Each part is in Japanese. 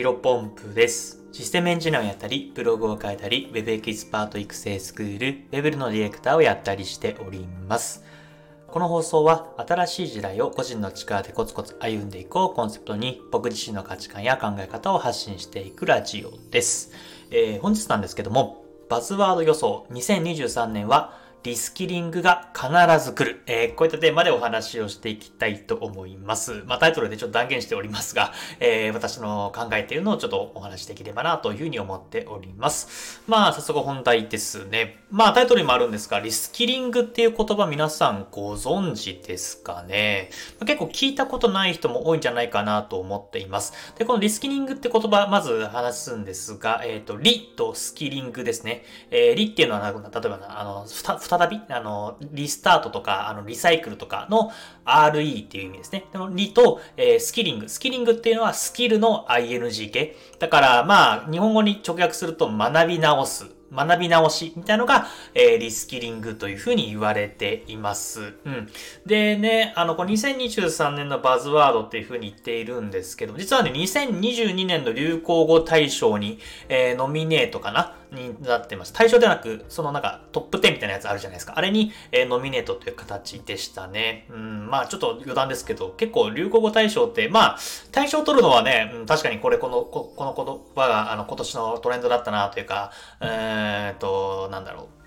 ヒロポンプです。システムエンジニアをやったり、ブログを書いたり、Web エキスパート育成スクール、Web のディレクターをやったりしております。この放送は新しい時代を個人の力でコツコツ歩んでいこうコンセプトに僕自身の価値観や考え方を発信していくラジオです。えー本日なんですけども、バズワード予想2023年はリスキリングが必ず来る。えーこういったテーマでお話をしていきたいと思います。まあタイトルでちょっと断言しておりますが、えー私の考えているのをちょっとお話しできればなというふうに思っております。まあ早速本題ですね。まあタイトルにもあるんですが、リスキリングっていう言葉皆さんご存知ですかね？ま結構聞いたことない人も多いんじゃないかなと思っています。で、このリスキリングって言葉、まず話すんですが、えっ、と、リとスキリングですね。えーリっていうのは、例えば、あの、再び、あの、リスタートとか、あの、リサイクルとかの RE っていう意味ですね。でも、リと、えースキリング。スキリングっていうのはスキルの ING 系。だから、まあ、日本語に直訳すると学び直す。学び直しみたいなのが、えーリスキリングというふうに言われています。うん。でね、あの、この2023年のバズワードっていうふうに言っているんですけど、実はね、2022年の流行語大賞に、えーノミネートかなになってます。対象ではなく、そのなんかトップ10みたいなやつあるじゃないですか。あれに、えーノミネートという形でしたね。うん、まあちょっと余談ですけど、結構流行語大賞って、まあ、大賞取るのはね、うん確かにこれこの、ここの言葉があの今年のトレンドだったなというか、えーっと、なんだろう。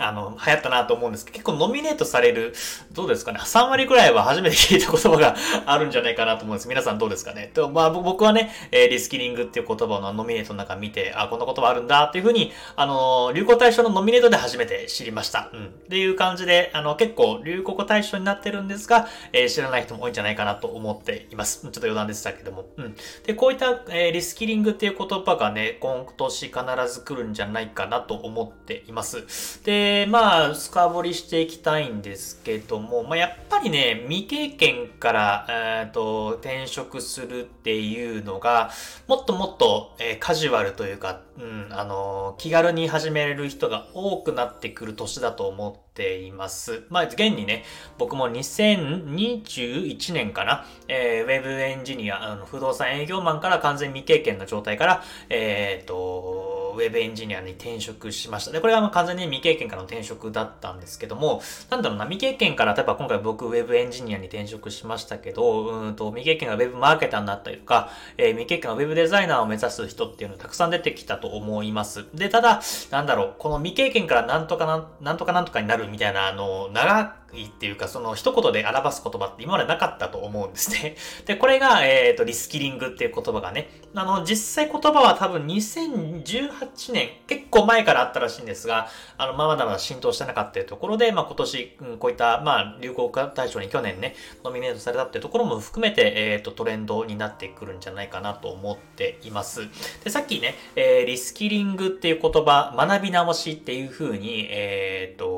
あの、流行ったなと思うんですけど、結構ノミネートされる、どうですかね、3割くらいは初めて聞いた言葉が あるんじゃないかなと思うんです。皆さんどうですかね。とまあ、僕はね、えリスキリングっていう言葉のノミネートの中見て、あ、こんな言葉あるんだっていうふうに、あの、流行大賞のノミネートで初めて知りました。うん。っていう感じで、あの、結構流行語大賞になってるんですが、えー知らない人も多いんじゃないかなと思っています。ちょっと余談でしたけども。うん。で、こういった、えーリスキリングっていう言葉がね、今年必ず来るんじゃないかなと思っています。で、でまあ、深掘りしていきたいんですけども、まあ、やっぱりね、未経験から、えーと、転職するっていうのが、もっともっと、えーカジュアルというか、うん、あの、気軽に始めれる人が多くなってくる年だと思っています。まあ、現にね、僕も2021年かな、えーウェブエンジニア、あの不動産営業マンから完全未経験の状態から、えっ、と、ウェブエンジニアに転職しました。で、これはまあ完全に未経験からの転職だったんですけども、なんだろうな、未経験から、例えば今回僕ウェブエンジニアに転職しましたけど、うんと、未経験がウェブマーケターになったりとか、えー未経験がウェブデザイナーを目指す人っていうのたくさん出てきたと思います。で、ただ、なんだろう、この未経験からなんとかなん、なんとかなんとかになるみたいな、あの、長いっていうか、その一言で表す言葉って今までなかったと思うんですね。で、これが、えっ、と、リスキリングっていう言葉がね、あの、実際言葉は多分2018年、結構前からあったらしいんですが、あの、まだまだ浸透してなかったところで、まあ今年、こういった、まあ、流行語大賞に去年ね、ノミネートされたっていうところも含めて、えっ、と、トレンドになってくるんじゃないかなと思っています。で、さっきね、えーリスキリングっていう言葉、学び直しっていう風に、えっ、と、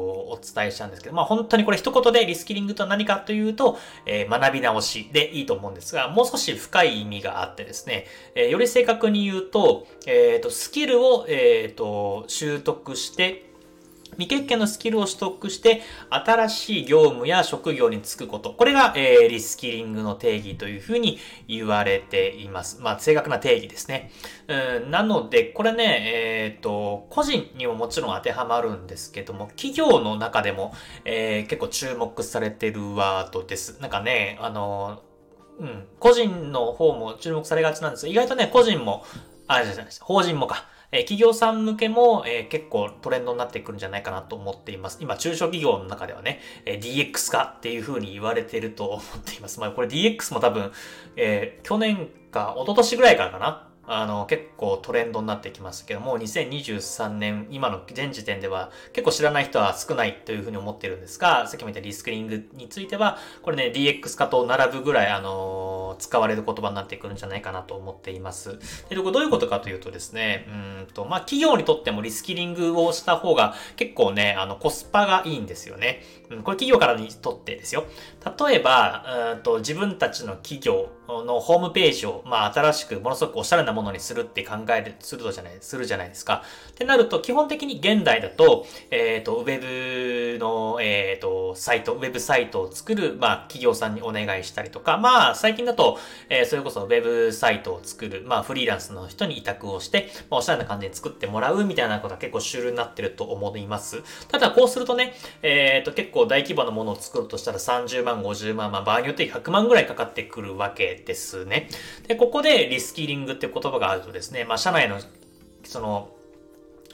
伝えしたんですけど、まあ本当にこれ一言でリスキリングとは何かというと、えー学び直しでいいと思うんですが、もう少し深い意味があってですね、えーより正確に言うと、えっ、と、スキルを、えっ、と、習得して、未経験のスキルを取得して、新しい業務や職業に就くこと。これが、えーリスキリングの定義というふうに言われています。まあ、正確な定義ですね。うん、なので、これね、えっ、と、個人にももちろん当てはまるんですけども、企業の中でも、えー結構注目されてるワードです。なんかね、あの、うん、個人の方も注目されがちなんですが、意外とね、個人も、あ、じゃないです。法人もか。え企業さん向けも、え結構トレンドになってくるんじゃないかなと思っています。今、中小企業の中ではね、え DX 化っていう風に言われてると思っています。まあ、これ DX も多分、えー去年か、一昨年ぐらいからかな。あの、結構トレンドになってきましたけども、2023年、今の現時点では結構知らない人は少ないというふうに思ってるんですが、さっきも言ったリスクリングについては、これね、DX 化と並ぶぐらい、あのー使われる言葉になってくるんじゃないかなと思っています。で、これどういうことかというとですね、うんと、まあ、企業にとってもリスキリングをした方が結構ね、あの、コスパがいいんですよね。うん、これ企業からにとってですよ。例えば、うんと、自分たちの企業のホームページを、まあ、新しくものすごくおしゃれなものにするって考える、するとじゃない、するじゃないですか。ってなると、基本的に現代だと、えっ、と、ウェブの、えっ、と、サイト、ウェブサイトを作る、まあ、企業さんにお願いしたりとか、まあ、最近だと、と、えー、それこそウェブサイトを作る、まあフリーランスの人に委託をして、まあ、おしゃれな感じで作ってもらうみたいなことが結構主流になってると思います。ただこうするとね、えっ、ー、と結構大規模なものを作るとしたら30万、50万、まあ場合によって100万ぐらいかかってくるわけですね。で、ここでリスキリングっていう言葉があるとですね、まあ社内のその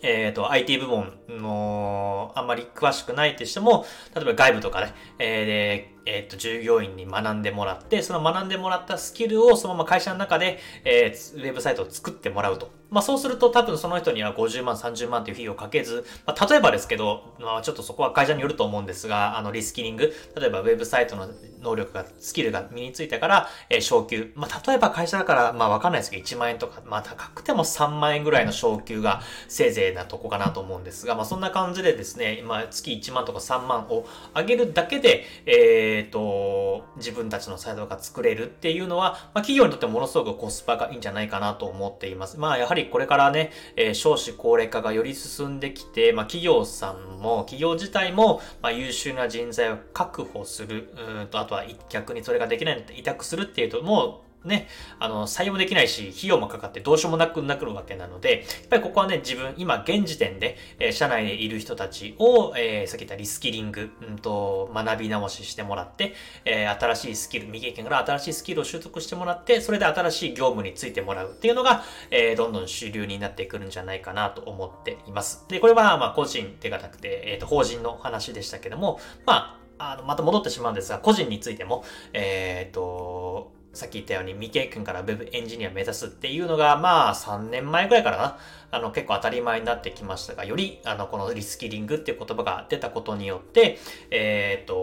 えっ、ー、と、IT 部門の、あんまり詳しくないとしても、例えば外部とかね、えー、えっ、と、従業員に学んでもらって、その学んでもらったスキルをそのまま会社の中で、えー、ウェブサイトを作ってもらうと。まあ、そうすると多分その人には50万、30万という費用をかけず、まあ、例えばですけど、まあ、ちょっとそこは会社によると思うんですが、あの、リスキリング、例えばウェブサイトの能力が、スキルが身についたから、えー、昇給。まあ、例えば会社だから、まあ、わかんないですけど、1万円とか、まあ、高くても3万円ぐらいの昇給がせいぜいなとこかなと思うんですが、まあ、そんな感じでですね、まあ、月1万とか3万を上げるだけで、えっ、ー、と、自分たちのサイトが作れるっていうのは、まあ、企業にとってものすごくコスパがいいんじゃないかなと思っています。まあ、やはりこれからね、えー、少子高齢化がより進んできて、まあ、企業さんも、企業自体も、まあ、優秀な人材を確保する、うんと、あとは逆にそれができないので委託するっていうと、もう、ね、あの、採用できないし、費用もかかってどうしようもなくなるわけなので、やっぱりここはね、自分、今、現時点で、えー、社内でいる人たちを、えー、さっき言ったリスキリング、うんと、学び直ししてもらって、えー、新しいスキル、未経験から新しいスキルを習得してもらって、それで新しい業務についてもらうっていうのが、えー、どんどん主流になってくるんじゃないかなと思っています。で、これは、まあ、個人でがなくて、えっ、ー、と、法人の話でしたけども、まあ、あの、また戻ってしまうんですが、個人についても、えっ、ー、と、さっき言ったように未経験から Web エンジニア目指すっていうのが、まあ3年前ぐらいからな、あの結構当たり前になってきましたが、よりあのこのリスキリングっていう言葉が出たことによって、えっ、ー、と、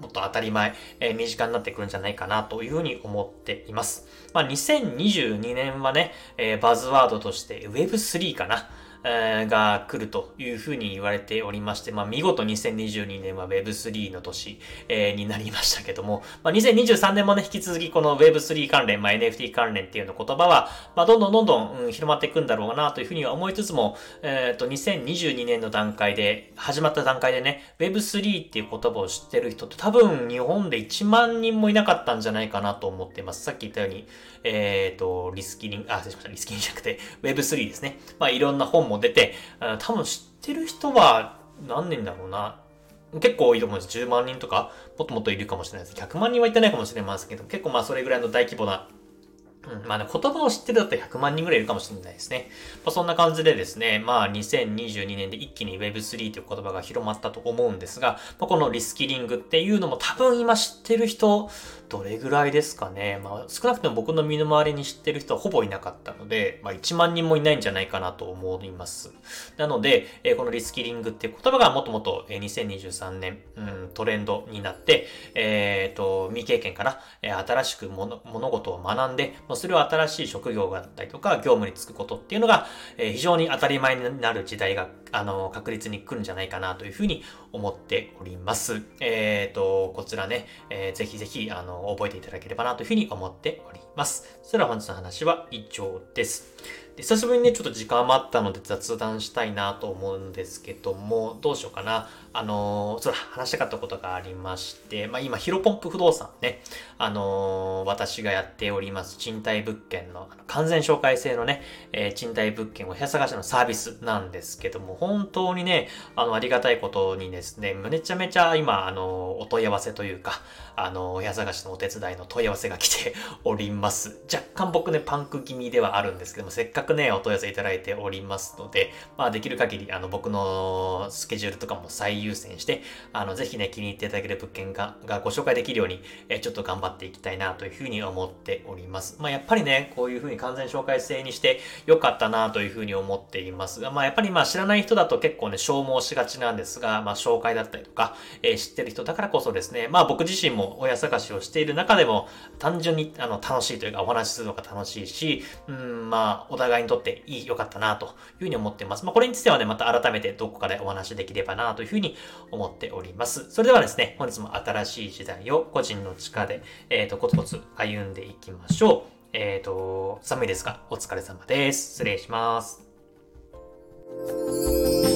もっと当たり前、えー、身近になってくるんじゃないかなというふうに思っています。まあ2022年はね、えー、バズワードとして Web3 かな。が来るというふうに言われておりまして、まあ見事2022年は Web3 の年、えー、になりましたけども、まあ2023年もね、引き続きこの Web3 関連、まあ NFT 関連っていうの言葉は、まあどんどんどんどん、うん、広まっていくんだろうなというふうには思いつつも、えっ、ー、と2022年の段階で、始まった段階でね、Web3 っていう言葉を知ってる人って多分日本で1万人もいなかったんじゃないかなと思っています。さっき言ったように、えっ、ー、と、リスキリング、あ、失礼しました、リスキリングじゃなくて Web3 ですね。まあいろんな本もも出て、多分知ってる人は何年だろうな。結構多いと思うんです。10万人とか、もっともっといるかもしれないです。100万人はいってないかもしれませんけど、結構まあそれぐらいの大規模なうん、まあね、言葉を知ってるだったら100万人ぐらいいるかもしれないですね。まあ、そんな感じでですね、まあ2022年で一気に Web3 という言葉が広まったと思うんですが、まあ、このリスキリングっていうのも多分今知ってる人、どれぐらいですかね。まあ少なくとも僕の身の回りに知ってる人はほぼいなかったので、まあ1万人もいないんじゃないかなと思います。なので、えー、このリスキリングっていう言葉がもともと2023年、うん、トレンドになって、えっ、ー、と、未経験から、新しく物事を学んで、をする新しい職業があったりとか、業務に就くことっていうのが、え非常に当たり前になる時代が、あの、確実に来るんじゃないかなというふうに思っております。えっ、ー、と、こちらね、えー、ぜひぜひ、あの、覚えていただければなというふうに思っております。それでは本日の話は以上です。で久しぶりにね、ちょっと時間余ったので雑談したいなと思うんですけども、どうしようかな。あのー、それ話したかったことがありまして、まあ今、ヒロポンプ不動産ね、あのー、私がやっております賃貸物件の完全紹介制のね、えー、賃貸物件を部屋探しのサービスなんですけども、本当にね、あの、ありがたいことにですね、めちゃめちゃ今、あの、お問い合わせというか、あの、部屋探しのお手伝いの問い合わせが来ております。若干僕ね、パンク気味ではあるんですけども、せっかくね、お問い合わせいただいておりますので、まあ、できる限り、あの、僕のスケジュールとかも最優先して、あの、ぜひね、気に入っていただける物件が、がご紹介できるように、えちょっと頑張っていきたいなというふうに思っております。まあ、やっぱりね、こういうふうに完全紹介制にしてよかったなというふうに思っていますが、まあ、やっぱりまあ、知らない人人だと結構ね、消耗しがちなんですが、まあ、紹介だったりとか、えー、知ってる人だからこそですね、まあ、僕自身も親探しをしている中でも、単純に、あの、楽しいというか、お話しするのが楽しいし、うん、まあ、お互いにとっていい、良かったなというふうに思っています。まあ、これについてはね、また改めてどこかでお話できればなというふうに思っております。それではですね、本日も新しい時代を個人の力で、えっ、ー、と、コツコツ歩んでいきましょう。えっ、ー、と、寒いですが、お疲れ様です。失礼します。Música